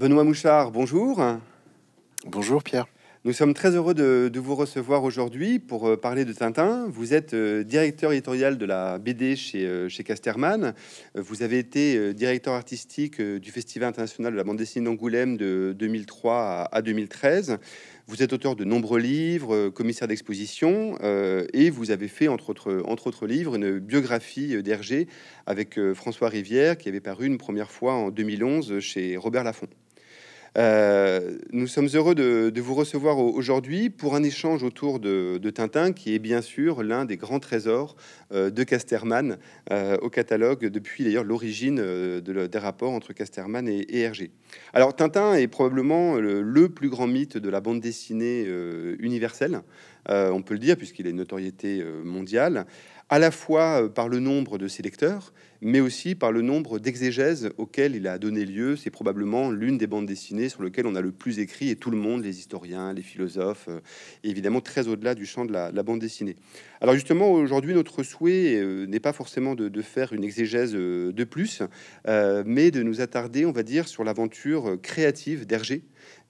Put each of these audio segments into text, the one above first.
Benoît Mouchard, bonjour. Bonjour Pierre. Nous sommes très heureux de, vous recevoir aujourd'hui pour euh, parler de Tintin. Vous êtes euh, directeur éditorial de la BD chez, euh, chez Casterman. Vous avez été directeur artistique du Festival international de la bande dessinée d'Angoulême de 2003 à 2013. Vous êtes auteur de nombreux livres, commissaire d'exposition, et vous avez fait, entre autres, entre autres livres, une biographie d'Hergé avec François Rivière, qui avait paru une première fois en 2011 chez Robert Laffont. Euh, nous sommes heureux de, vous recevoir aujourd'hui pour un échange autour de, Tintin, qui est bien sûr l'un des grands trésors euh, de Casterman euh, au catalogue depuis d'ailleurs l'origine des rapports entre Casterman et, Hergé. Alors Tintin est probablement le, plus grand mythe de la bande dessinée universelle, on peut le dire puisqu'il a une notoriété mondiale à la fois par le nombre de ses lecteurs, mais aussi par le nombre d'exégèses auxquelles il a donné lieu. C'est probablement l'une des bandes dessinées sur lesquelles on a le plus écrit, et tout le monde, les historiens, les philosophes, euh, évidemment très au-delà du champ de la, bande dessinée. Alors justement, aujourd'hui, notre souhait euh, n'est pas forcément de, faire une exégèse euh, de plus, mais de nous attarder, on va dire, sur l'aventure créative d'Hergé,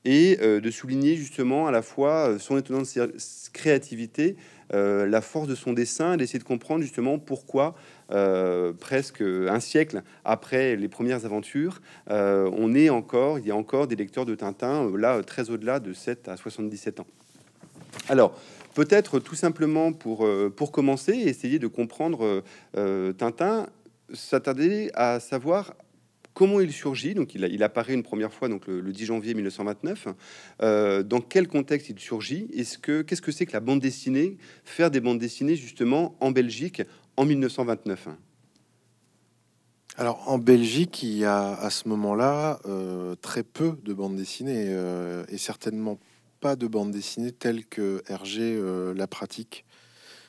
et de souligner justement à la fois son étonnante créativité, la force de son dessin, d'essayer de comprendre justement pourquoi euh, presque un siècle après les premières aventures, euh, on est encore, il y a encore des lecteurs de Tintin, euh, là, très au-delà de 7 à 77 ans. Alors, peut-être tout simplement pour, pour commencer, essayer de comprendre Tintin, s'attarder à savoir comment il surgit. Donc, il, apparaît une première fois donc le, 10 janvier 1929. dans quel contexte il surgit? Est-ce que qu'est-ce que c'est que la bande dessinée? Faire des bandes dessinées justement en Belgique en 1929 alors en Belgique, il y a à ce moment-là euh, très peu de bandes dessinées euh, et certainement pas de bandes dessinées telles que Hergé euh, la pratique,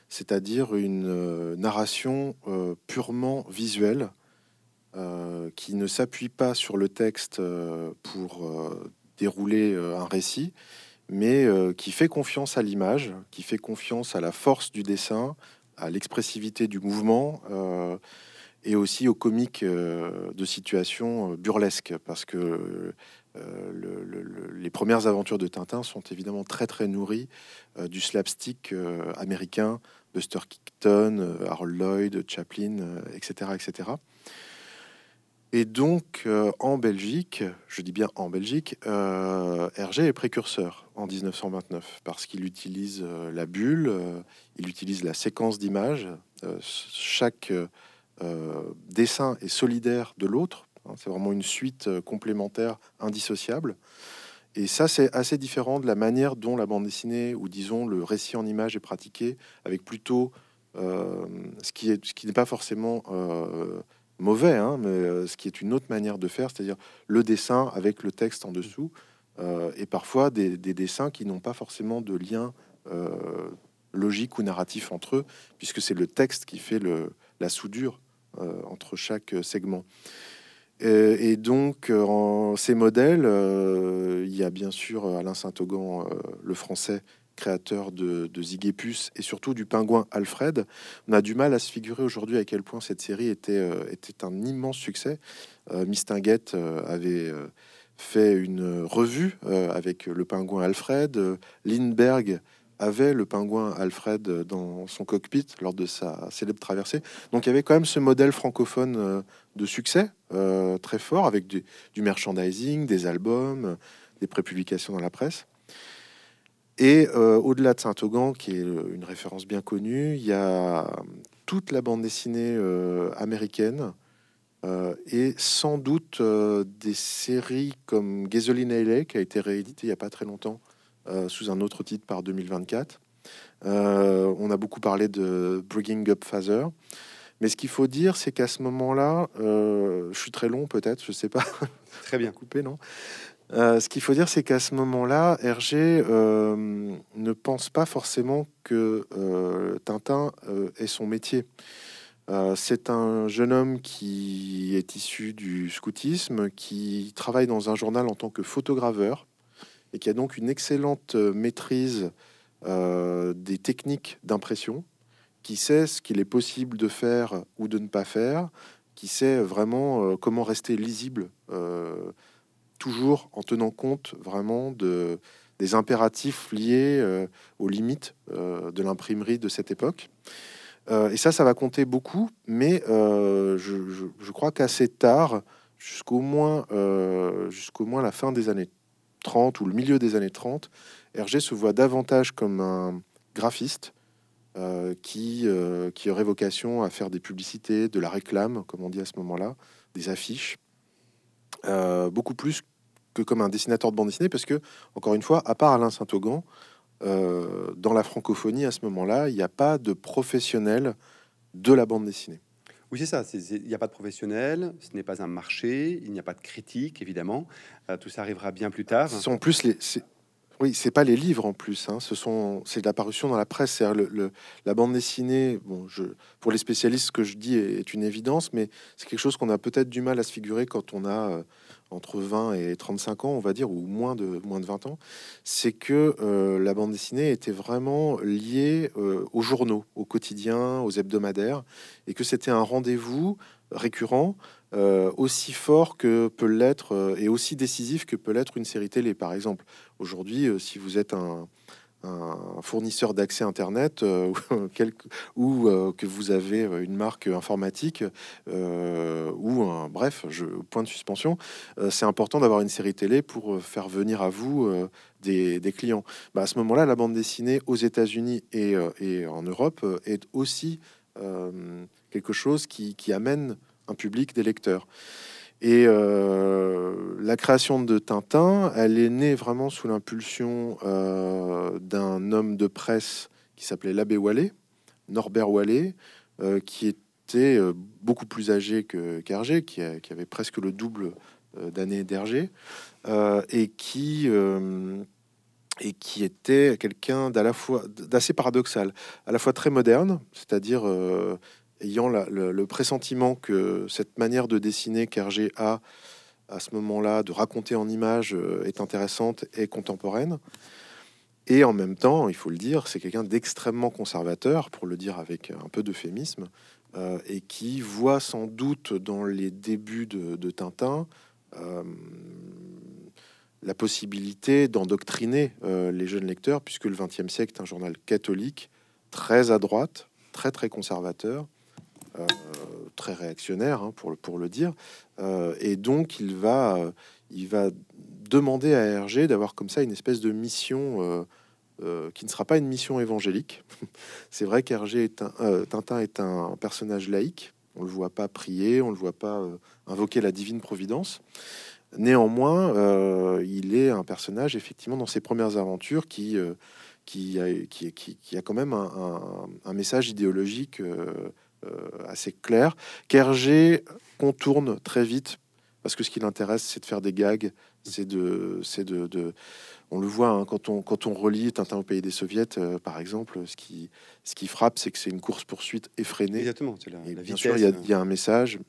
c'est-à-dire une narration purement visuelle qui ne s'appuie pas sur le texte pour dérouler un récit, mais qui fait confiance à l'image, qui fait confiance à la force du dessin, à l'expressivité du mouvement euh, et aussi au comique euh, de situation euh, burlesque, parce que les premières aventures de Tintin sont évidemment très très nourries du slapstick américain, Buster Keaton, Harold Lloyd, Chaplin, etc., etc. Et donc, euh, en Belgique, je dis bien en Belgique, euh, Hergé est précurseur en 1929 parce qu'il utilise euh, la bulle, il utilise la séquence d'images. chaque dessin est solidaire de l'autre. Hein, c'est vraiment une suite complémentaire, indissociable. Et ça, c'est assez différent de la manière dont la bande dessinée, ou disons le récit en images, est pratiqué, avec plutôt ce qui n'est pas forcément mauvais, hein, mais euh, ce qui est une autre manière de faire, c'est-à-dire le dessin avec le texte en dessous, euh, et parfois des, dessins qui n'ont pas forcément de lien euh, logique ou narratif entre eux, puisque c'est le texte qui fait la soudure entre chaque segment. Et, donc, en ces modèles, il y a bien sûr Alain Saint-Augan, le français, créateur de, de et surtout du pingouin Alfred. On a du mal à se figurer aujourd'hui à quel point cette série était, euh, était un immense succès. Euh, Mistinguett euh, avait fait une revue avec le pingouin Alfred. Lindbergh avait le pingouin Alfred dans son cockpit lors de sa célèbre traversée. Donc il y avait quand même ce modèle francophone de succès très fort avec du, du merchandising, des albums, des prépublications dans la presse. Et euh, au-delà de Saint-Augan, qui est euh, une référence bien connue, il y a toute la bande dessinée euh, américaine et sans doute des séries comme Gasoline LA, qui a été réédité il n'y a pas très longtemps sous un autre titre par 2024. on a beaucoup parlé de Bringing Up Father. Mais ce qu'il faut dire, c'est qu'à ce moment-là, je suis très long peut-être, je sais pas. Très bien coupé, non? Euh, ce qu'il faut dire, c'est qu'à ce moment-là, Hergé euh, ne pense pas forcément que euh, Tintin est son métier. c'est un jeune homme qui est issu du scoutisme, qui travaille dans un journal en tant que photograveur et qui a donc une excellente maîtrise des techniques d'impression, qui sait ce qu'il est possible de faire ou de ne pas faire, qui sait vraiment comment rester lisible toujours en tenant compte vraiment de, des impératifs liés aux limites de l'imprimerie de cette époque. et ça, ça va compter beaucoup, mais je, je, crois qu'assez tard, jusqu'au moins, jusqu'au moins la fin des années 30 ou le milieu des années 30, Hergé se voit davantage comme un graphiste euh, qui, euh, qui aurait vocation à faire des publicités, de la réclame, comme on dit à ce moment-là, des affiches, euh, beaucoup plus que comme un dessinateur de bande dessinée, parce que, encore une fois, à part Alain Saint-Augan, dans la francophonie, à ce moment-là, il n'y a pas de professionnel de la bande dessinée. Oui, c'est ça. Il n'y a pas de professionnel, ce n'est pas un marché, il n'y a pas de critique, évidemment. tout ça arrivera bien plus tard. Ce sont plus les, oui, c'est pas les livres en plus. Hein. Ce sont, c'est de l'apparition dans la presse. C'est le, la bande dessinée. Bon, je, pour les spécialistes, ce que je dis est, une évidence, mais c'est quelque chose qu'on a peut-être du mal à se figurer quand on a euh, entre 20 et 35 ans, on va dire, ou moins de moins de 20 ans. C'est que euh, la bande dessinée était vraiment liée euh, aux journaux, au quotidien, aux hebdomadaires, et que c'était un rendez-vous récurrent euh, aussi fort que peut l'être et aussi décisif que peut l'être une série télé, par exemple. Aujourd'hui, si vous êtes un, fournisseur d'accès Internet ou que vous avez une marque informatique ou un bref, point de suspension, c'est important d'avoir une série télé pour faire venir à vous des, clients. Bah, à ce moment-là, la bande dessinée aux États-Unis et, en Europe est aussi quelque chose qui, qui amène public des lecteurs. Et euh, la création de Tintin, elle est née vraiment sous l'impulsion euh, d'un homme de presse qui s'appelait l'abbé Wallet, Norbert Wallet, euh, qui était beaucoup plus âgé que qu'Hergé, qui, avait presque le double d'années d'Hergé, et qui et qui était quelqu'un d'assez paradoxal, à la fois très moderne, c'est-à-dire ayant le, pressentiment que cette manière de dessiner qu'Hergé a à ce moment-là, de raconter en images, euh, est intéressante et contemporaine. Et en même temps, il faut le dire, c'est quelqu'un d'extrêmement conservateur, pour le dire avec un peu d'euphémisme, euh, et qui voit sans doute dans les débuts de, Tintin euh, la possibilité d'endoctriner les jeunes lecteurs, puisque le XXe siècle est un journal catholique, très à droite, très très conservateur, euh, très réactionnaire, hein, pour, le, pour le dire. Euh, et donc, il va, euh, il va demander à Hergé d'avoir comme ça une espèce de mission qui ne sera pas une mission évangélique. C'est vrai qu'Hergé est un, Tintin est un personnage laïque. On le voit pas prier, on le voit pas invoquer la divine providence. Néanmoins, il est un personnage effectivement dans ses premières aventures qui qui a, a quand même un, message idéologique assez clair, qu'Hergé contourne très vite, parce que ce qui l'intéresse, c'est de faire des gags, c'est de, c'est de, de, on le voit hein, quand on quand on relit Tintin au pays des soviets, euh, par exemple, ce qui ce qui frappe, c'est que c'est une course poursuite effrénée. Exactement. La, bien sûr, il y, a un message.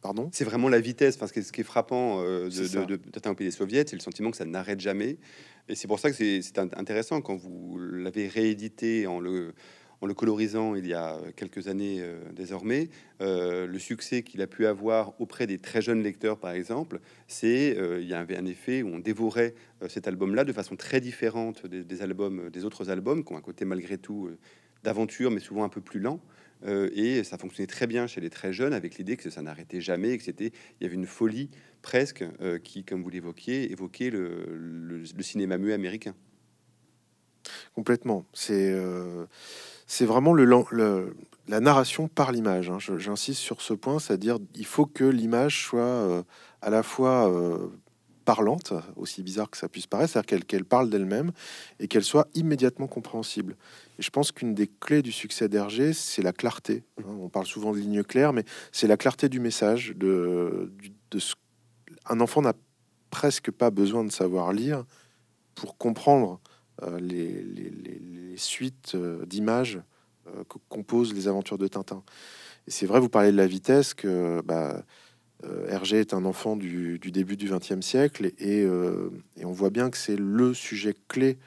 Pardon? C'est vraiment la vitesse, parce que ce qui est frappant euh, de, de, Tintin au pays des soviets, c'est le sentiment que ça n'arrête jamais. Et c'est pour ça que c'est intéressant quand vous l'avez réédité en le le colorisant il y a quelques années euh, désormais, euh, le succès qu'il a pu avoir auprès des très jeunes lecteurs, par exemple, c'est euh, il y avait un effet où on dévorait cet album-là de façon très différente des, albums, des autres albums, qui ont un côté malgré tout d'aventure, mais souvent un peu plus lent. et ça fonctionnait très bien chez les très jeunes, avec l'idée que ça n'arrêtait jamais, que c'était, il y avait une folie presque qui, comme vous l'évoquiez, évoquait le, le, cinéma muet américain. Complètement. C'est c'est vraiment la narration par l'image. Hein. J'insiste sur ce point, c'est-à-dire il faut que l'image soit euh, à la fois euh, parlante, aussi bizarre que ça puisse paraître, c'est-à-dire qu'elle parle d'elle-même et qu'elle soit immédiatement compréhensible. Et je pense qu'une des clés du succès d'Hergé, c'est la clarté. Hein. On parle souvent de ligne claire, mais c'est la clarté du message. Un enfant n'a presque pas besoin de savoir lire pour comprendre euh, les, suites euh, d'images euh, que composent les aventures de Tintin. Et c'est vrai, vous parlez de la vitesse, que bah, Hergé est un enfant du, début du XXe siècle et, on voit bien que c'est le sujet clé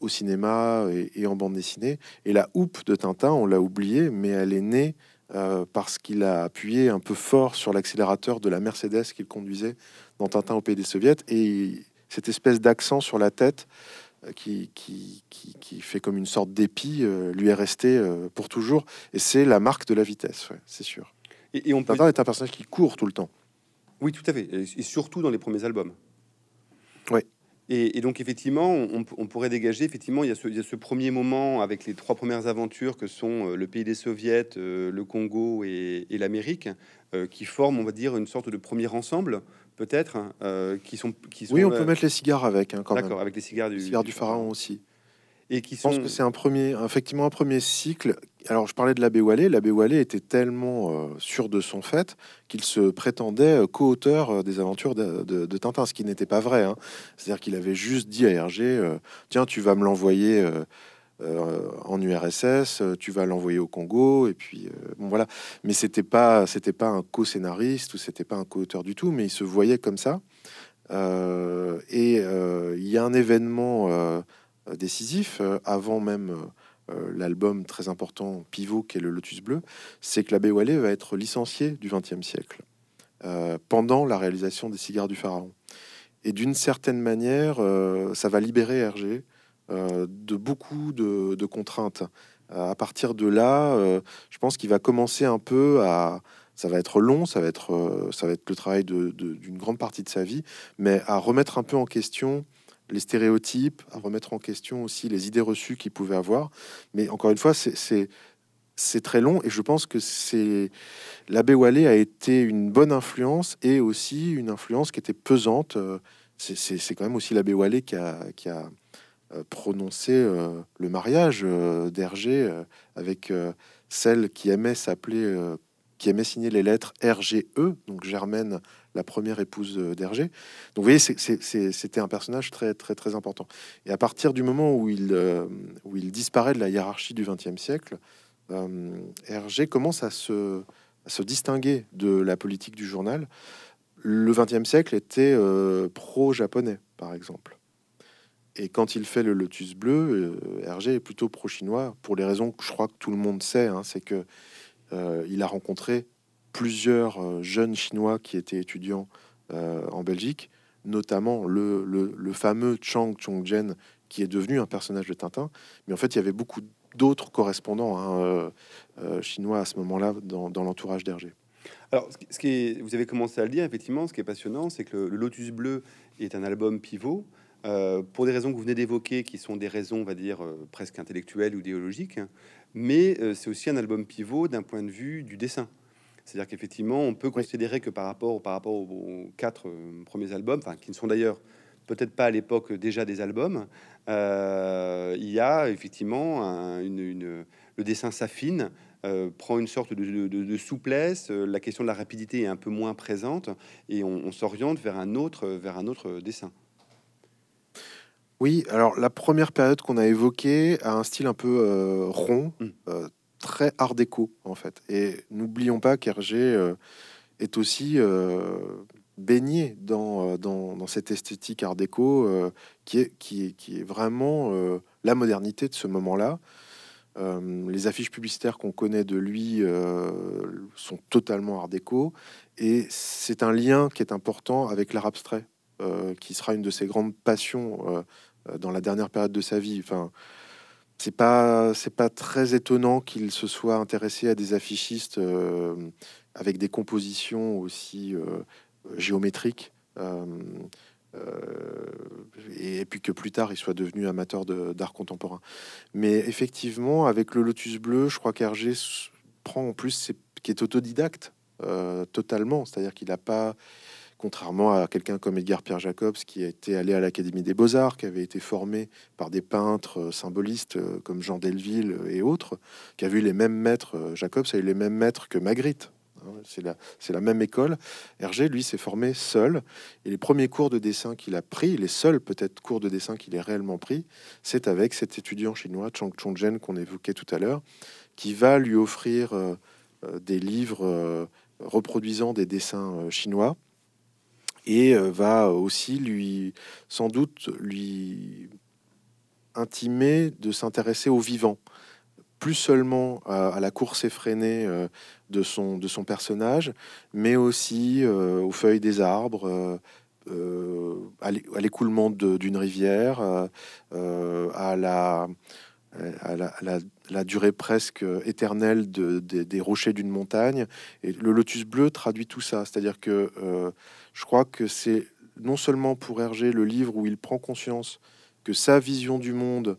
au cinéma et, en bande dessinée. Et la houppe de Tintin, on l'a oublié, mais elle est née parce qu'il a appuyé un peu fort sur l'accélérateur de la Mercedes qu'il conduisait dans Tintin au pays des soviets et cette espèce d'accent sur la tête qui, qui, qui, fait comme une sorte d'épi lui est resté pour toujours et c'est la marque de la vitesse, c'est sûr. Et, on peut... est un personnage qui court tout le temps. Oui, tout à fait, et surtout dans les premiers albums. Oui. Et, donc effectivement, on, pourrait dégager, effectivement, il y, a ce, ce, premier moment avec les trois premières aventures que sont euh, le pays des soviets, euh, le Congo et, l'Amérique, euh, qui forment, on va dire, une sorte de premier ensemble, peut-être, hein, qui, sont, qui Oui, on peut mettre les cigares avec, hein, quand D'accord, avec les cigares du, cigares du pharaon aussi et qui Je pense que c'est un premier, effectivement un premier cycle. Alors, je parlais de l'abbé Wallet. L'abbé Wallet était tellement euh, sûr de son fait qu'il se prétendait euh, co-auteur euh, des aventures de, Tintin, ce qui n'était pas vrai. Hein. C'est-à-dire qu'il avait juste dit à Hergé Tiens, tu vas me l'envoyer en URSS, tu vas l'envoyer au Congo, et puis bon voilà. Mais c'était pas, c'était pas un co-scénariste ou c'était pas un co-auteur du tout, mais il se voyait comme ça. et il y a un événement euh, décisif, euh, avant même euh, l'album très important Pivot, qui est le Lotus Bleu, c'est que l'abbé Wallet va être licencié du XXe siècle pendant la réalisation des cigares du pharaon. Et d'une certaine manière, ça va libérer Hergé de beaucoup de, contraintes. à partir de là, je pense qu'il va commencer un peu à, ça va être long, ça va être, ça va être le travail d'une grande partie de sa vie, mais à remettre un peu en question les stéréotypes, à remettre en question aussi les idées reçues qu'il pouvait avoir. Mais encore une fois, c'est très long et je pense que c'est l'abbé Wallet a été une bonne influence et aussi une influence qui était pesante. Euh, c'est quand même aussi l'abbé Wallet qui a euh, prononcé euh, le mariage d'Hergé avec celle qui aimait s'appeler, qui aimait signer les lettres RGE, donc Germaine la première épouse d'Hergé. Donc vous voyez, c'était un personnage très très très important. Et à partir du moment où il, euh, où il disparaît de la hiérarchie du XXe siècle, euh, Hergé commence à se, se distinguer de la politique du journal. Le XXe siècle était euh, pro-japonais, par exemple. Et quand il fait le Lotus bleu, Hergé est plutôt pro-chinois pour les raisons que je crois que tout le monde sait. Hein, c'est que il a rencontré plusieurs euh, jeunes Chinois qui étaient étudiants euh, en Belgique, notamment le, le, fameux Chang Chongzhen, qui est devenu un personnage de Tintin. Mais en fait, il y avait beaucoup d'autres correspondants hein, euh, chinois à ce moment-là dans, l'entourage d'Hergé. Alors, ce qui est, vous avez commencé à le dire, effectivement, ce qui est passionnant, c'est que le, Lotus Bleu est un album pivot. Pour des raisons que vous venez d'évoquer, qui sont des raisons, on va dire, presque intellectuelles ou idéologiques, mais c'est aussi un album pivot d'un point de vue du dessin. C'est-à-dire qu'effectivement, on peut considérer que par rapport, par rapport aux quatre euh, premiers albums, enfin, qui ne sont d'ailleurs peut-être pas à l'époque déjà des albums, euh, il y a effectivement une, le dessin s'affine, euh, prend une sorte de, souplesse, la question de la rapidité est un peu moins présente et on, s'oriente vers un autre, vers un autre dessin. Oui, alors la première période qu'on a évoquée a un style un peu rond, mmh très art déco en fait. Et n'oublions pas qu'Hergé euh, est aussi euh, baigné dans, euh, dans, dans, cette esthétique art déco qui, est, qui, est, qui est vraiment la modernité de ce moment-là. les affiches publicitaires qu'on connaît de lui sont totalement art déco et c'est un lien qui est important avec l'art abstrait, qui sera une de ses grandes passions dans la dernière période de sa vie. Enfin, c'est pas c'est pas très étonnant qu'il se soit intéressé à des affichistes euh, avec des compositions aussi euh, géométriques euh, et, puis que plus tard il soit devenu amateur d'art contemporain. Mais effectivement, avec le Lotus bleu, je crois qu'Hergé prend en plus qui est autodidacte totalement, c'est-à-dire qu'il n'a pas contrairement à quelqu'un comme Edgar Pierre Jacobs qui a été allé à l'Académie des Beaux-Arts, qui avait été formé par des peintres euh, symbolistes euh, comme Jean Delville et autres, qui a vu les mêmes maîtres. Euh, Jacobs a eu les mêmes maîtres que Magritte. Hein, c'est la, c'est la même école. Hergé, lui, s'est formé seul. Et les premiers cours de dessin qu'il a pris, les seuls peut-être cours de dessin qu'il ait réellement pris, c'est avec cet étudiant chinois, Chang Chongzhen, qu'on évoquait tout à l'heure, qui va lui offrir des livres reproduisant des dessins chinois et euh, va aussi lui, sans doute, lui intimer de s'intéresser au vivant, plus seulement à, la course effrénée euh, de son, de son personnage, mais aussi aux feuilles des arbres, à l'écoulement d'une rivière, à la, à la, la, durée presque éternelle de, des rochers d'une montagne. Et le lotus bleu traduit tout ça. C'est-à-dire que je crois que c'est non seulement pour Hergé le livre où il prend conscience que sa vision du monde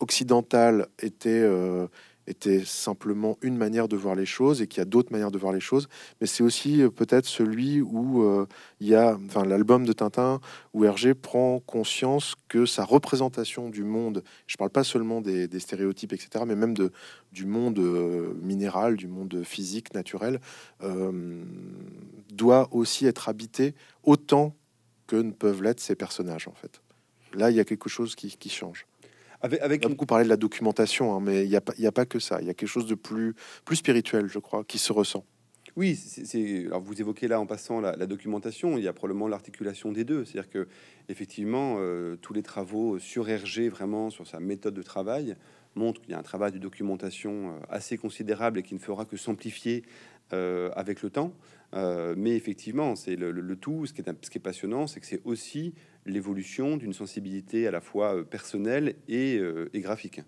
occidental était, euh, était simplement une manière de voir les choses et qu'il y a d'autres manières de voir les choses, mais c'est aussi euh, peut-être celui où euh, il y a, enfin l'album de Tintin où Hergé prend conscience que sa représentation du monde, je parle pas seulement des, stéréotypes, etc., mais même de, du monde minéral, du monde physique, naturel, doit aussi être habité autant que ne peuvent l'être ces personnages en fait. Là, il y a quelque chose qui change. Avec, avec... On a beaucoup parlé de la documentation, hein, mais il n'y a, pas, a pas que ça. Il y a quelque chose de plus, plus spirituel, je crois, qui se ressent. Oui, c'est. Alors vous évoquez là en passant la, documentation. Il y a probablement l'articulation des deux. C'est-à-dire que effectivement, euh, tous les travaux sur Hergé, vraiment sur sa méthode de travail, montrent qu'il y a un travail de documentation euh, assez considérable et qui ne fera que s'amplifier euh, avec le temps. mais effectivement, c'est le, le, tout. Ce qui est, ce qui est passionnant, c'est que c'est aussi l'évolution d'une sensibilité à la fois euh, personnelle euh, et, graphique.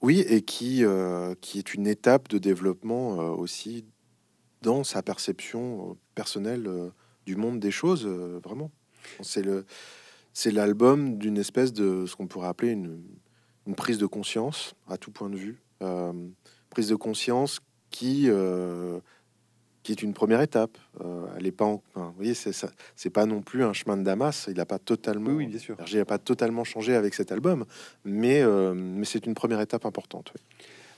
Oui, et qui, euh, qui est une étape de développement aussi dans sa perception personnelle du monde des choses, vraiment. C'est l'album d'une espèce de ce qu'on pourrait appeler une, une, prise de conscience à tout point de vue, prise de conscience qui qui est une première étape. Euh, elle est pas, en, vous voyez, c'est ça, c'est pas non plus un chemin de Damas. Il n'a pas totalement, oui, bien sûr, j'ai pas totalement changé avec cet album, mais euh, mais c'est une première étape importante.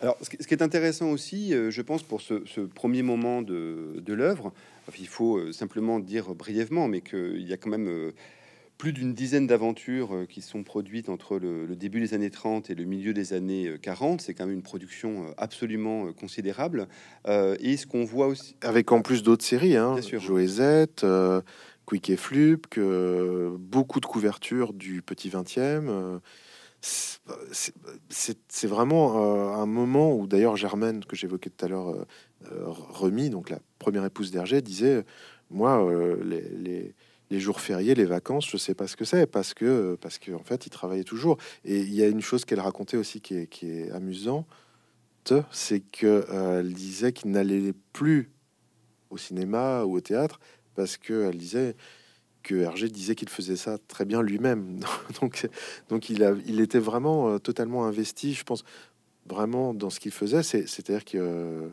Alors, ce qui est intéressant aussi, euh, je pense, pour ce, premier moment de, de l'œuvre, il faut simplement dire brièvement, mais qu'il y a quand même plus d'une dizaine d'aventures euh, qui sont produites entre le, début des années 30 et le milieu des années 40. Euh, C'est quand même une production euh, absolument considérable. et ce qu'on voit aussi... Avec en plus d'autres séries, hein, Joëzette, Quick et Flup, que beaucoup de couvertures du petit 20e. C'est vraiment un moment où d'ailleurs Germaine, que j'évoquais tout à l'heure, remis, donc la première épouse d'Hergé, disait, moi, les les jours fériés, les vacances, je sais pas ce que c'est parce que parce qu'en en fait, il travaillait toujours. Et il y a une chose qu'elle racontait aussi qui est, qui est amusante, c'est que euh, disait qu'il n'allait plus au cinéma ou au théâtre parce que elle disait que Hergé disait qu'il faisait ça très bien lui-même. donc donc il a il était vraiment euh, totalement investi, je pense vraiment dans ce qu'il faisait. C'est-à-dire que euh,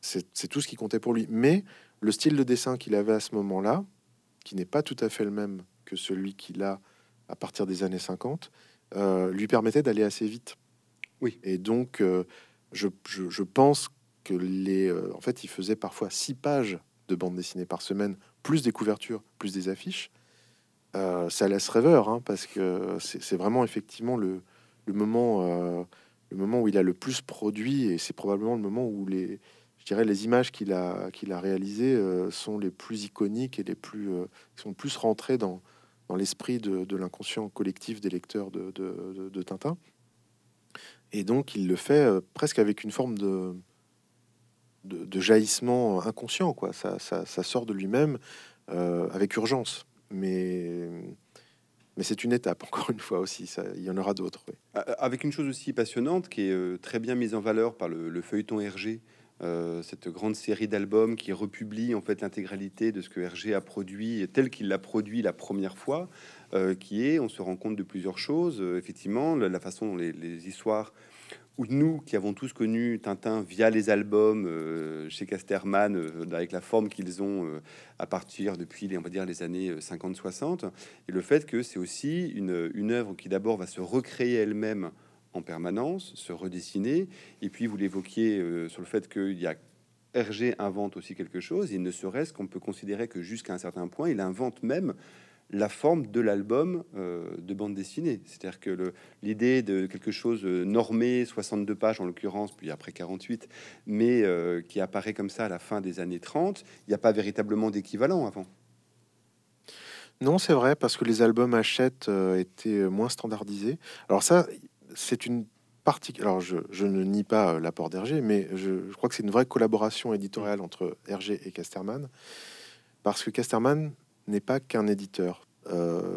c'est tout ce qui comptait pour lui. Mais le style de dessin qu'il avait à ce moment-là, qui n'est pas tout à fait le même que celui qu'il a à partir des années 50, euh, lui permettait d'aller assez vite. Oui. Et donc, euh, je, je, pense que les, euh, en fait, il faisait parfois six pages de bande dessinée par semaine, plus des couvertures, plus des affiches. ça laisse rêveur, hein, parce que c'est vraiment effectivement le, le moment, le moment où il a le plus produit, et c'est probablement le moment où les, je dirais, les images qu'il a, qu'il a réalisées euh, sont les plus iconiques et les plus, euh, sont plus rentrées dans, dans l'esprit de, de l'inconscient collectif des lecteurs de, de, de, Tintin. Et donc, il le fait euh, presque avec une forme de, de, jaillissement inconscient, quoi. Ça, ça, sort de lui-même avec urgence. Mais mais c'est une étape, encore une fois aussi, il y en aura d'autres. Avec une chose aussi passionnante qui est très bien mise en valeur par le, le feuilleton Hergé, euh, cette grande série d'albums qui republie en fait l'intégralité de ce que Hergé a produit tel qu'il l'a produit la première fois, euh, qui est, on se rend compte de plusieurs choses, euh, effectivement, la, façon dont les, histoires où nous qui avons tous connu Tintin via les albums chez Casterman, avec la forme qu'ils ont à partir depuis les, on va dire les années 50-60, et le fait que c'est aussi une, une œuvre qui d'abord va se recréer elle-même en permanence, se redessiner. Et puis, vous l'évoquiez euh, sur le fait qu'il y a Hergé invente aussi quelque chose. Il ne serait-ce qu'on peut considérer que jusqu'à un certain point, il invente même la forme de l'album euh, de bande dessinée. C'est-à-dire que l'idée de quelque chose euh, normé, 62 pages en l'occurrence, puis après 48, mais qui apparaît comme ça à la fin des années 30, il n'y a pas véritablement d'équivalent avant. Non, c'est vrai, parce que les albums Hachette étaient moins standardisés. Alors ça, c'est une partie. Alors, je, ne nie pas l'apport d'Hergé, mais je, crois que c'est une vraie collaboration éditoriale entre Hergé et Casterman, parce que Casterman n'est pas qu'un éditeur.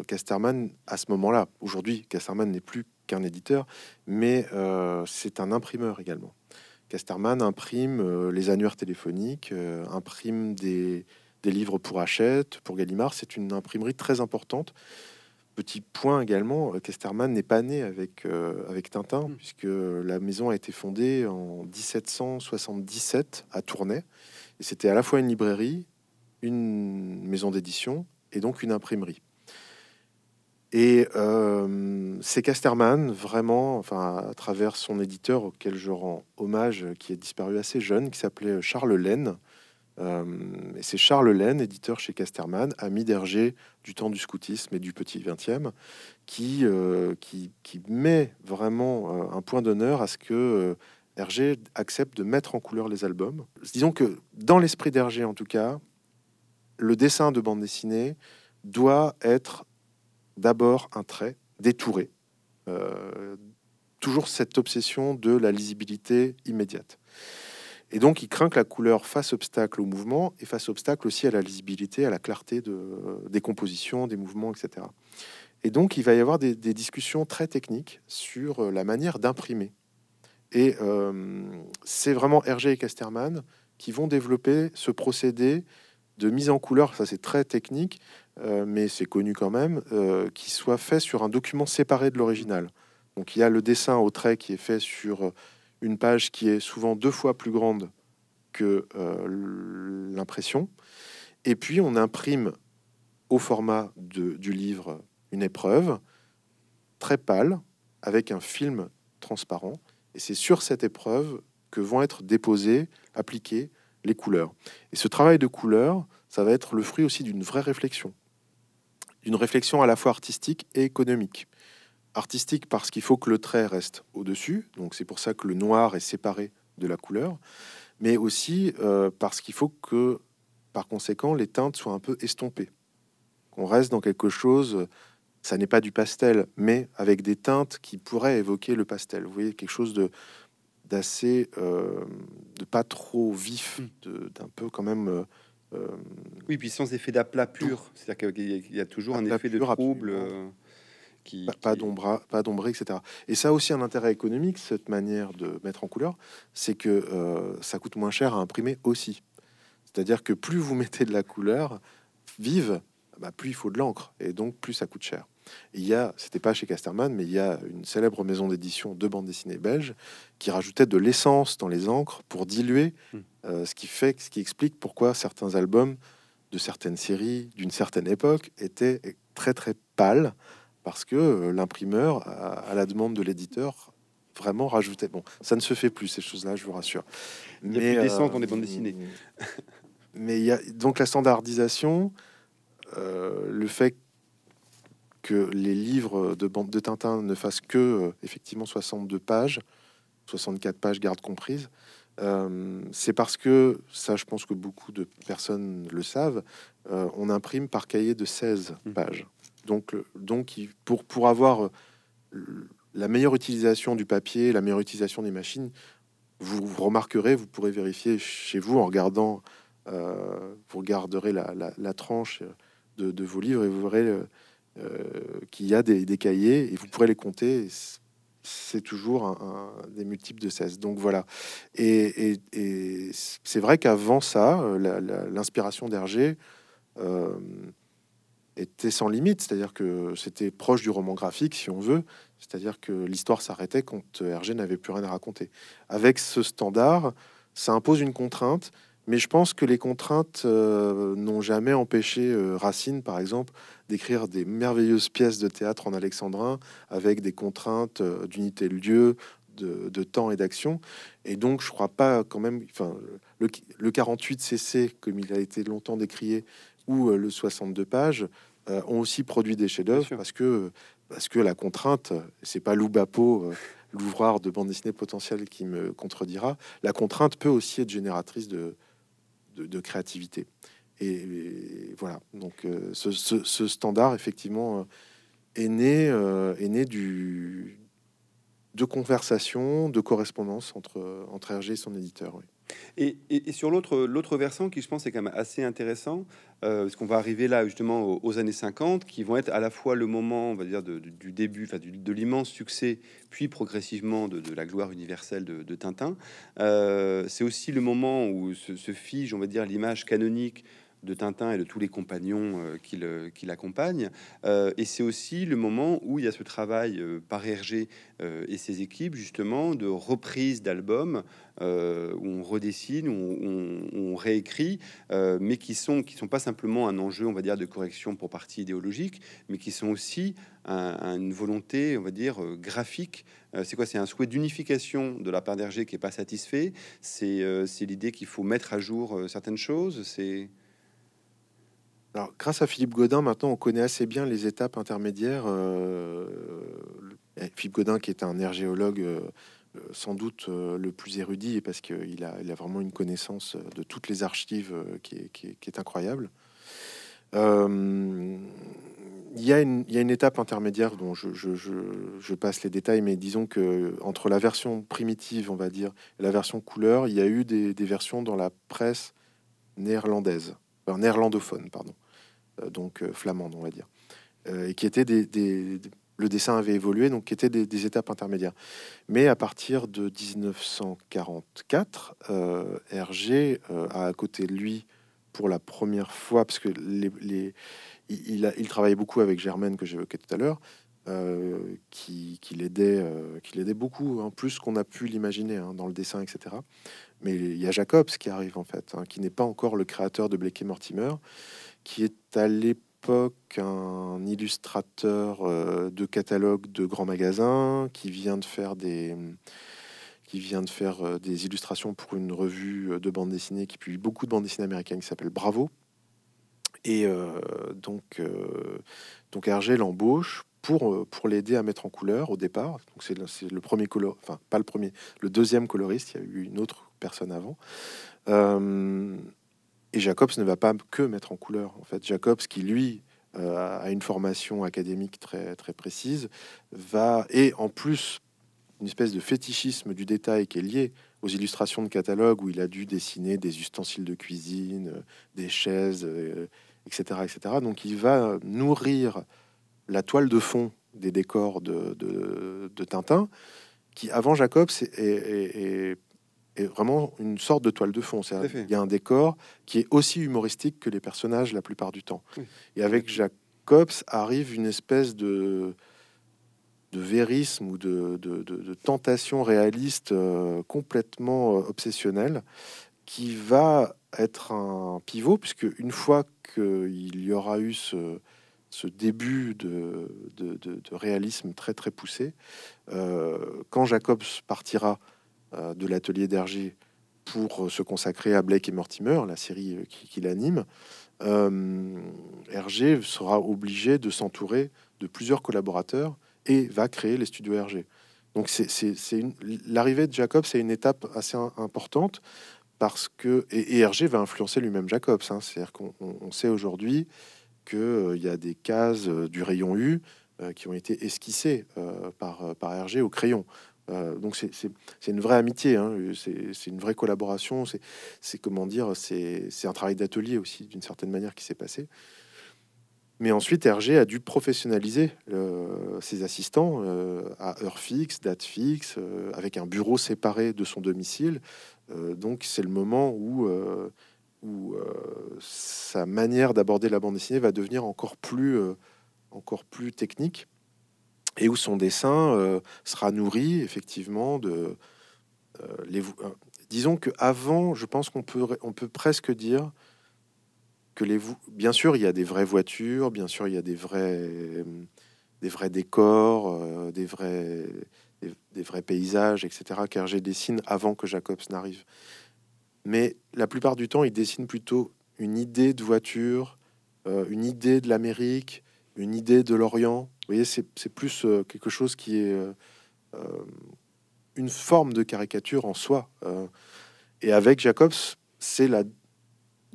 Casterman, à ce moment-là, aujourd'hui, Casterman n'est plus qu'un éditeur, mais c'est un imprimeur également. Casterman imprime les annuaires téléphoniques, imprime des, des livres pour Hachette, pour Gallimard. C'est une imprimerie très importante. Petit point également, Casterman n'est pas né avec, euh, avec Tintin, mm. puisque la maison a été fondée en 1777 à Tournai. Et c'était à la fois une librairie, une maison d'édition et donc une imprimerie. Et euh, c'est Casterman, vraiment, enfin, à travers son éditeur auquel je rends hommage, qui est disparu assez jeune, qui s'appelait Charles Laine, euh, et c'est Charles Laine, éditeur chez Casterman, ami d'Hergé du temps du scoutisme et du petit 20e, qui, euh, qui, met vraiment euh, un point d'honneur à ce que Hergé accepte de mettre en couleur les albums. Disons que dans l'esprit d'Hergé, en tout cas, le dessin de bande dessinée doit être d'abord un trait détouré. toujours cette obsession de la lisibilité immédiate. Et donc, il craint que la couleur fasse obstacle au mouvement et fasse obstacle aussi à la lisibilité, à la clarté de, des compositions, des mouvements, etc. Et donc, il va y avoir des, discussions très techniques sur euh, la manière d'imprimer. Et euh, c'est vraiment Hergé et Casterman qui vont développer ce procédé de mise en couleur, ça c'est très technique, euh, mais c'est connu quand même, qui soit fait sur un document séparé de l'original. Donc il y a le dessin au trait qui est fait sur une page qui est souvent deux fois plus grande que euh, l'impression. Et puis on imprime au format du livre une épreuve très pâle avec un film transparent. Et c'est sur cette épreuve que vont être déposées, appliquées les couleurs. Et ce travail de couleur, ça va être le fruit aussi d'une vraie réflexion. D'une réflexion à la fois artistique et économique artistique parce qu'il faut que le trait reste au-dessus, donc c'est pour ça que le noir est séparé de la couleur, mais aussi euh, parce qu'il faut que, par conséquent, les teintes soient un peu estompées, qu'on reste dans quelque chose, ça n'est pas du pastel, mais avec des teintes qui pourraient évoquer le pastel. Vous voyez, quelque chose de d'assez, euh, de pas trop vif, hmm. d'un peu quand même... Euh, oui, puis sans effet d'aplat pur, c'est-à-dire qu'il y, a toujours un effet de trouble pas, d'ombre, pas d'ombre, etc. Et ça a aussi un intérêt économique, cette manière de mettre en couleur, c'est que euh, ça coûte moins cher à imprimer aussi. C'est-à-dire que plus vous mettez de la couleur vive, bah, plus il faut de l'encre, et donc plus ça coûte cher. il y a, c'était pas chez Casterman, mais il y a une célèbre maison d'édition de bande dessinée belge qui rajoutait de l'essence dans les encres pour diluer, hmm. euh, ce qui fait, ce qui explique pourquoi certains albums de certaines séries d'une certaine époque étaient très très pâles parce que euh, l'imprimeur, à, la demande de l'éditeur, vraiment rajoutait. Bon, ça ne se fait plus ces choses-là, je vous rassure. Il y a plus descente dans les bandes dessinées. mais il y a donc la standardisation, euh, le fait que les livres de bande de Tintin ne fassent que euh, effectivement 62 pages, 64 pages garde comprises. c'est parce que, ça je pense que beaucoup de personnes le savent, on imprime par cahier de 16 mmh. pages. Donc, euh, donc pour, pour avoir euh, la meilleure utilisation du papier, la meilleure utilisation des machines, vous, remarquerez, vous pourrez vérifier chez vous en regardant, euh, vous regarderez la, tranche de, vos livres et vous verrez qu'il y a des, cahiers et vous pourrez les compter. C'est toujours des multiples de 16. Donc voilà. Et, c'est vrai qu'avant ça, l'inspiration d'Hergé, était sans limite, c'est-à-dire que c'était proche du roman graphique, si on veut, c'est-à-dire que l'histoire s'arrêtait quand Hergé n'avait plus rien à raconter. Avec ce standard, ça impose une contrainte, mais je pense que les contraintes euh, n'ont jamais empêché euh, Racine, par exemple, d'écrire des merveilleuses pièces de théâtre en alexandrin avec des contraintes euh, d'unité de lieu, de, temps et d'action. Et donc, je crois pas quand même, enfin, le, le 48 CC, comme il a été longtemps décrié, ou euh, le 62 pages euh, ont aussi produit des chefs-d'œuvre parce que parce que la contrainte, c'est pas Lou Bapo, euh, l'ouvreur de bande dessinée potentiel, qui me contredira. La contrainte peut aussi être génératrice de, de, créativité. Et, voilà. Donc, ce, ce, standard, effectivement, est né, est né du, de conversation, de correspondance entre, entre Hergé et son éditeur. Et, sur l'autre, l'autre versant qui, je pense, est quand même assez intéressant, euh, parce qu'on va arriver là justement aux, années 50, qui vont être à la fois le moment, on va dire, du début, enfin, de l'immense succès, puis progressivement de, la gloire universelle de, Tintin. Euh, c'est aussi le moment où se, se fige, on va dire, l'image canonique de Tintin et de tous les compagnons euh, qui l'accompagnent. Euh, et c'est aussi le moment où il y a ce travail euh, par Hergé et ses équipes, justement, de reprise d'albums où on redessine, où on, réécrit, mais qui sont qui sont pas simplement un enjeu, on va dire, de correction pour partie idéologique, mais qui sont aussi une volonté, on va dire, graphique. c'est quoi? C'est un souhait d'unification de la part d'Hergé qui est pas satisfait. C'est l'idée qu'il faut mettre à jour certaines choses. C'est grâce à Philippe Godin, maintenant, on connaît assez bien les étapes intermédiaires. Euh, Philippe Godin, qui est un ergéologue euh, euh, sans doute le plus érudit, parce qu'il a, vraiment une connaissance de toutes les archives qui est, incroyable. il, y a une, étape intermédiaire dont je, passe les détails, mais disons que entre la version primitive, on va dire, et la version couleur, il y a eu des, versions dans la presse néerlandaise, néerlandophone, pardon. Euh, donc euh, flamande, on va dire, euh, et qui étaient des, le dessin avait évolué, donc qui étaient des, étapes intermédiaires. Mais à partir de 1944, Hergé a à côté de lui pour la première fois, parce que il, travaillait beaucoup avec Germaine que j'évoquais tout à l'heure, qui, qui l'aidait, beaucoup, plus qu'on a pu l'imaginer hein, dans le dessin, etc. Mais il y a Jacobs qui arrive en fait, hein, qui n'est pas encore le créateur de Blake et Mortimer, qui est à l'époque un illustrateur euh, de catalogue de grands magasins, qui vient de faire des qui vient de faire euh, des illustrations pour une revue de bande dessinée qui publie beaucoup de bandes dessinées américaines qui s'appelle Bravo. Et euh, donc, donc Hergé l'embauche pour, pour l'aider à mettre en couleur au départ. Donc c'est le, premier color, enfin pas le premier, le deuxième coloriste. Il y a eu une autre personne avant. Et Jacobs ne va pas que mettre en couleur. En fait, Jacobs, qui lui euh, a une formation académique très, précise, va, et en plus, une espèce de fétichisme du détail qui est lié aux illustrations de catalogue où il a dû dessiner des ustensiles de cuisine, euh, des chaises, etc., euh, etc. Donc il va nourrir la toile de fond des décors de, Tintin, qui avant Jacobs est vraiment une sorte de toile de fond. Il y a un décor qui est aussi humoristique que les personnages la plupart du temps. Et avec Jacobs arrive une espèce de, de vérisme ou de, de, tentation réaliste euh, complètement euh, obsessionnelle qui va être un pivot, puisque une fois qu'il y aura eu ce, ce début de, réalisme très très poussé, euh, quand Jacobs partira de l'atelier d'Hergé pour se consacrer à Blake et Mortimer, la série euh, qui, l'anime, euh, Hergé sera obligé de s'entourer de plusieurs collaborateurs et va créer les studios Hergé. Donc c'est l'arrivée de Jacob, c'est une étape assez importante parce que et, Hergé va influencer lui-même Jacobs. Hein. C'est-à-dire qu'on sait aujourd'hui qu'il y a des cases du rayon U qui ont été esquissées par, par Hergé au crayon. Euh, donc c'est une vraie amitié, hein. c'est une vraie collaboration, c'est comment dire, c'est un travail d'atelier aussi d'une certaine manière qui s'est passé. Mais ensuite, Hergé a dû professionnaliser euh, ses assistants euh, à heure fixe, date fixe, avec un bureau séparé de son domicile. donc c'est le moment où, où sa manière d'aborder la bande dessinée va devenir encore plus, encore plus technique et où son dessin euh, sera nourri effectivement de euh. Euh, disons que avant, je pense qu'on peut on peut presque dire que les bien sûr il y a des vraies voitures, bien sûr il y a des vrais des vrais décors, des vrais des, vrais paysages, etc. Car j'ai dessine avant que Jacobs n'arrive. Mais la plupart du temps, il dessine plutôt une idée de voiture, une idée de l'Amérique, une idée de l'Orient, vous voyez, c'est plus euh, quelque chose qui est euh, euh, une forme de caricature en soi. et avec Jacobs, c'est la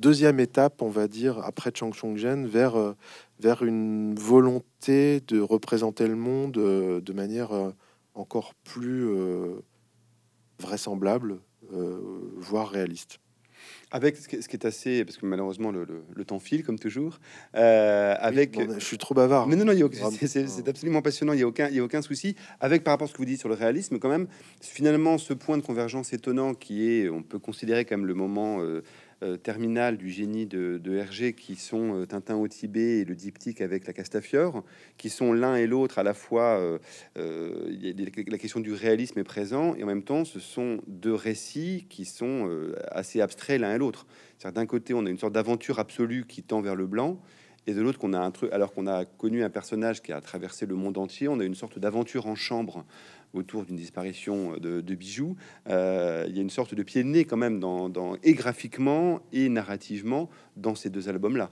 deuxième étape, on va dire, après Chang Chong-jen, vers, vers une volonté de représenter le monde de manière encore plus vraisemblable, voire réaliste. Avec ce qui est assez, parce que malheureusement le, temps file comme toujours. Euh, avec, je suis trop bavard. Mais non, non, c'est absolument passionnant. Il n'y a aucun, il y a aucun souci. Avec par rapport à ce que vous dites sur le réalisme, quand même, finalement, ce point de convergence étonnant qui est, on peut considérer comme le moment euh, euh, terminal du génie de, de Hergé, qui sont euh, Tintin au Tibet et le diptyque avec la Castafiore, qui sont l'un et l'autre à la fois. Euh, la question du réalisme est présent et en même temps, ce sont deux récits qui sont assez abstraits l'un et l'autre. D'un côté, on a une sorte d'aventure absolue qui tend vers le blanc, et de l'autre qu'on a un truc alors qu'on a connu un personnage qui a traversé le monde entier on a une sorte d'aventure en chambre autour d'une disparition de, bijoux, euh, il y a une sorte de pied de nez quand même, dans, et graphiquement et narrativement, dans ces deux albums-là.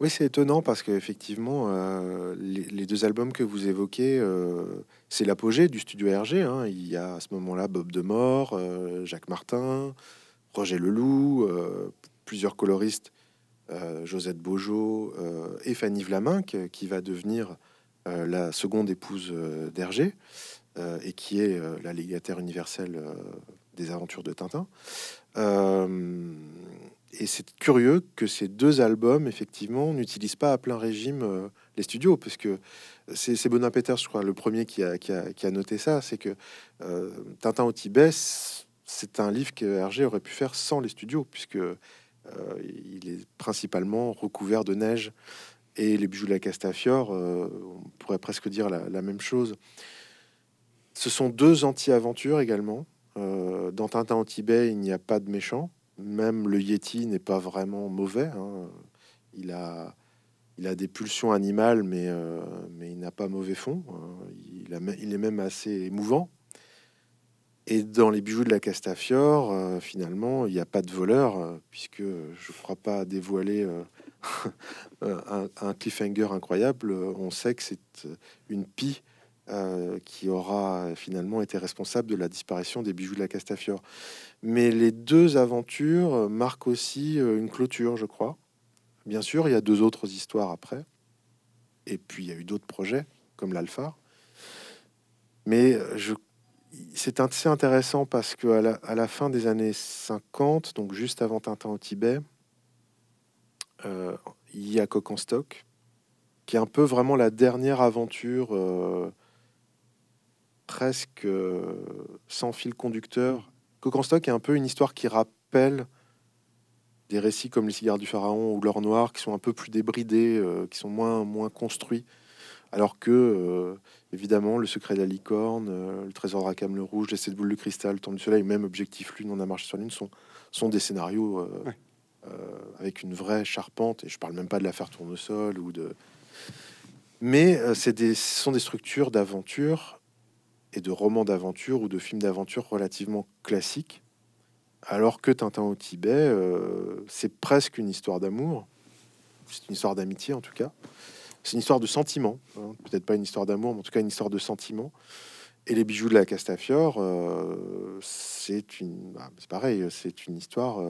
Oui, c'est étonnant parce qu'effectivement, euh, les, deux albums que vous évoquez, euh, c'est l'apogée du studio RG. Hein. Il y a à ce moment-là Bob Demore, Jacques Martin, Roger Leloup, plusieurs coloristes, Josette Beaujeau et Fanny Vlaminck, qui va devenir euh, la seconde épouse euh, d'Hergé, euh, et qui est la légataire universelle des aventures de Tintin. et c'est curieux que ces deux albums, effectivement, n'utilisent pas à plein régime les studios, parce que c'est Bonin Peters, je crois, le premier qui a, noté ça, c'est que Tintin au Tibet, c'est un livre que Hergé aurait pu faire sans les studios, puisque il est principalement recouvert de neige et les bijoux de la Castafiore, euh, on pourrait presque dire la, même chose. Ce sont deux anti-aventures également. Euh, dans Tintin au Tibet, il n'y a pas de méchant. Même le Yeti n'est pas vraiment mauvais. Hein. Il, a, il a des pulsions animales, mais, euh, mais il n'a pas mauvais fond. Hein. Il, est même assez émouvant. Et dans les bijoux de la Castafiore, finalement, il n'y a pas de voleur, puisque je ne crois pas dévoiler un, cliffhanger incroyable. On sait que c'est une pie euh, qui aura finalement été responsable de la disparition des bijoux de la Castafiore. Mais les deux aventures marquent aussi euh, une clôture, je crois. Bien sûr, il y a deux autres histoires après. Et puis, il y a eu d'autres projets, comme l'Alpha. Mais euh, je c'est assez intéressant parce que à la, fin des années 50, donc juste avant Tintin au Tibet, euh, il y a Coq stock, qui est un peu vraiment la dernière aventure euh, presque euh, sans fil conducteur. Coq stock est un peu une histoire qui rappelle des récits comme Les cigares du pharaon ou L'or noir, qui sont un peu plus débridés, qui sont moins, moins construits. Alors que, évidemment, Le secret de la licorne, Le trésor de Rackham le rouge, Les sept boules de cristal, Temps du soleil, même Objectif lune, On a marché sur lune, sont, sont des scénarios euh, avec une vraie charpente, et je parle même pas de l'affaire tournesol ou de. Mais euh, c'est des, ce sont des structures d'aventure et de romans d'aventure ou de films d'aventure relativement classiques, alors que Tintin au Tibet, euh, c'est presque une histoire d'amour. C'est une histoire d'amitié en tout cas. C'est une histoire de sentiment, hein. peut-être pas une histoire d'amour, mais en tout cas une histoire de sentiment. Et les bijoux de la Castafiore, c'est une, bah, c'est pareil, c'est une histoire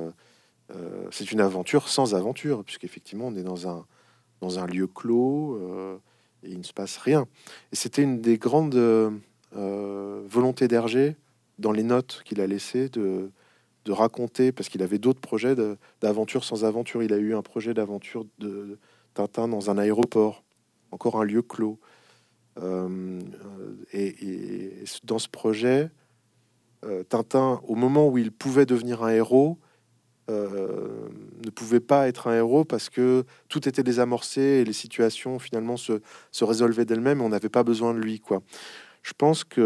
euh, c'est une aventure sans aventure, puisqu'effectivement, on est dans un, dans un lieu clos euh, et il ne se passe rien. Et c'était une des grandes euh, volontés d'Hergé dans les notes qu'il a laissées de, de raconter, parce qu'il avait d'autres projets d'aventure sans aventure. Il a eu un projet d'aventure de Tintin dans un aéroport, encore un lieu clos. et, dans ce projet, Tintin, au moment où il pouvait devenir un héros, euh, ne pouvait pas être un héros parce que tout était désamorcé et les situations finalement se, résolvaient d'elles-mêmes. On n'avait pas besoin de lui, quoi. Je pense que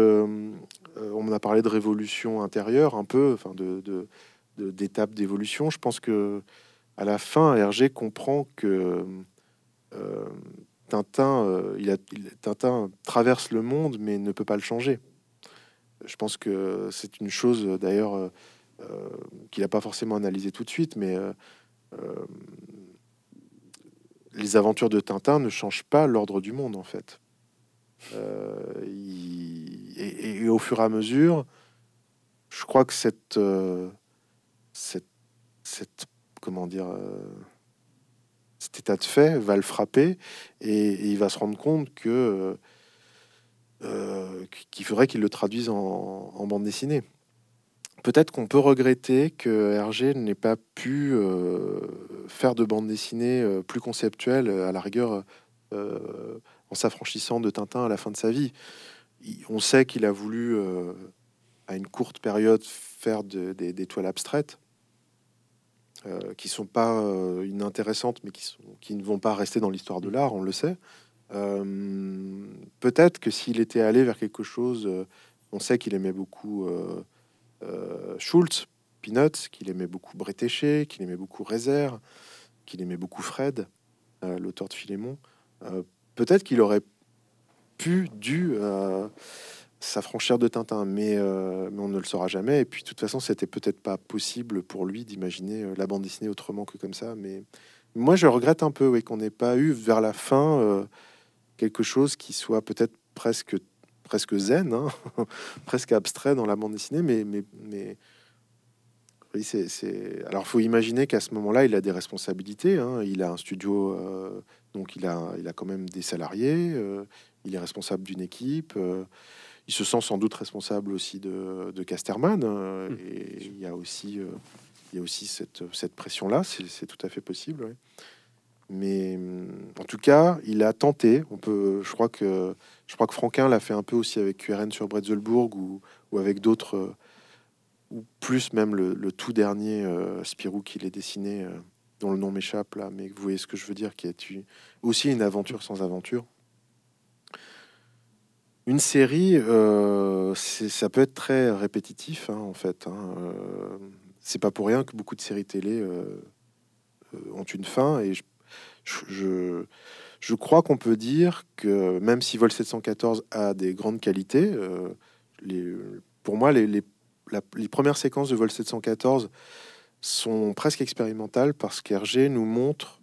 euh, on a parlé de révolution intérieure, un peu, enfin d'étapes d'évolution. Je pense que à la fin, Hergé comprend que euh, Tintin, il a, Tintin traverse le monde, mais ne peut pas le changer. Je pense que c'est une chose d'ailleurs euh, qu'il n'a pas forcément analysé tout de suite, mais euh, euh, les aventures de Tintin ne changent pas l'ordre du monde en fait. et, au fur et à mesure, je crois que cette, cette, cette comment dire, cet état de fait va le frapper et, il va se rendre compte que qu'il faudrait qu'il le traduise en, bande dessinée. Peut-être qu'on peut regretter que Hergé n'ait pas pu faire de bande dessinée plus conceptuelle, à la rigueur, en s'affranchissant de Tintin à la fin de sa vie. On sait qu'il a voulu, à une courte période, faire des toiles abstraites. Euh, qui sont pas euh, inintéressantes, mais qui, sont, qui ne vont pas rester dans l'histoire de l'art, on le sait. Euh, peut-être que s'il était allé vers quelque chose, on sait qu'il aimait beaucoup Schultz, Peanuts, qu'il aimait beaucoup Bretéché, qu'il aimait beaucoup Rézère, qu'il aimait beaucoup Fred, l'auteur de Philémon. peut-être qu'il aurait pu, dû s'affranchir de Tintin, mais, euh, mais, on ne le saura jamais. Et puis, de toute façon, c'était peut-être pas possible pour lui d'imaginer euh, la bande dessinée autrement que comme ça. Mais moi, je regrette un peu qu'on n'ait pas eu vers la fin euh, quelque chose qui soit peut-être presque presque zen, hein, presque abstrait dans la bande dessinée, mais mais, mais oui, c'est alors faut imaginer qu'à ce moment-là, il a des responsabilités. Hein. Il a un studio, donc il a il a quand même des salariés. il est responsable d'une équipe il se sent sans doute responsable aussi de, de Casterman. Euh, mmh. et il y a aussi, euh, il y a aussi cette, cette pression-là, c'est tout à fait possible. Mais en tout cas, il a tenté. On peut, je crois que, je crois que Franquin l'a fait un peu aussi avec QRN sur Bretzelburg ou, ou avec d'autres, euh, ou plus même le, tout dernier Spirou qu'il est dessiné, dont le nom m'échappe là, mais vous voyez ce que je veux dire, qui est aussi une aventure sans aventure. Une série, euh, ça peut être très répétitif, hein, en fait. Hein. Euh, c'est pas pour rien que beaucoup de séries télé euh, ont une fin. Et je, je, crois qu'on peut dire que même si Vol 714 a des grandes qualités, les, pour moi, les, les, les, premières séquences de Vol 714 sont presque expérimentales parce qu'Hergé nous montre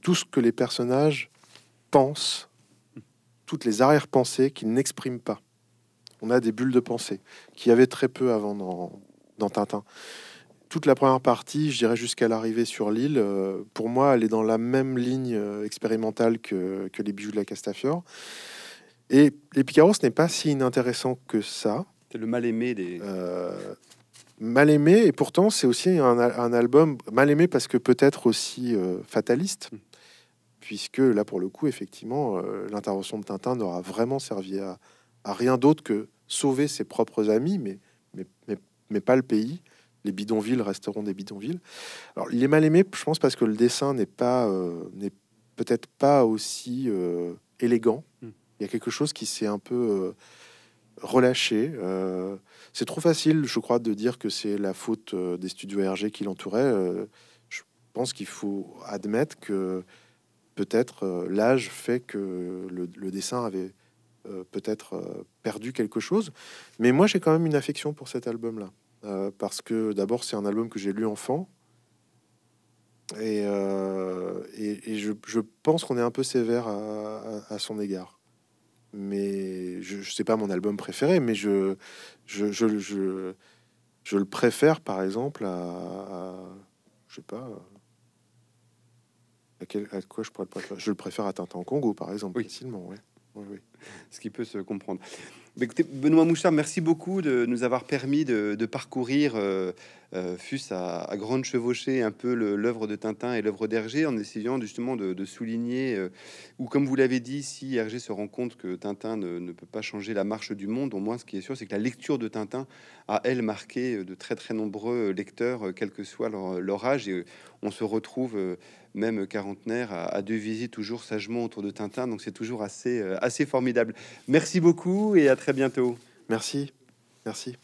tout ce que les personnages pensent toutes les arrière-pensées qu'il n'exprime pas. On a des bulles de pensée qui avait très peu avant dans, Tintin. Toute la première partie, je dirais jusqu'à l'arrivée sur l'île, euh, pour moi, elle est dans la même ligne euh, expérimentale que, les bijoux de la Castafiore. Et les Picaros n'est pas si inintéressant que ça. C'est le mal aimé des. Euh, mal aimé, et pourtant c'est aussi un, album mal aimé parce que peut-être aussi fataliste. Puisque là, pour le coup, effectivement, euh, l'intervention de Tintin n'aura vraiment servi à, rien d'autre que sauver ses propres amis, mais, mais, mais, pas le pays. Les bidonvilles resteront des bidonvilles. Alors, il est mal aimé, je pense, parce que le dessin n'est pas, euh, n'est peut-être pas aussi euh, élégant. Hmm. Il y a quelque chose qui s'est un peu relâché. c'est trop facile, je crois, de dire que c'est la faute des studios RG qui l'entouraient. je pense qu'il faut admettre que peut-être euh, l'âge fait que le, dessin avait euh, peut-être euh, perdu quelque chose. Mais moi, j'ai quand même une affection pour cet album-là. parce que d'abord, c'est un album que j'ai lu enfant. Et, je, pense qu'on est un peu sévère à, son égard. Mais je, ne sais pas mon album préféré, mais je, le préfère par exemple à, à je sais pas, à, quoi je pourrais pas Je le préfère à Tintin en Congo, par exemple, oui. facilement. Ouais. Oui, Ce qui peut se comprendre. écoutez, Benoît Mouchard, merci beaucoup de nous avoir permis de, parcourir, euh, euh, fût à, grande chevauchée, un peu l'œuvre de Tintin et l'œuvre d'Hergé, en essayant justement de, souligner, euh, ou comme vous l'avez dit, si Hergé se rend compte que Tintin ne, peut pas changer la marche du monde, au moins ce qui est sûr, c'est que la lecture de Tintin a, elle, marqué de très très nombreux lecteurs, quel que soit leur, leur âge, et on se retrouve même quarantenaire, à, deux visites toujours sagement autour de Tintin. Donc c'est toujours assez, euh, assez formidable. Merci beaucoup et à très bientôt. Merci. Merci.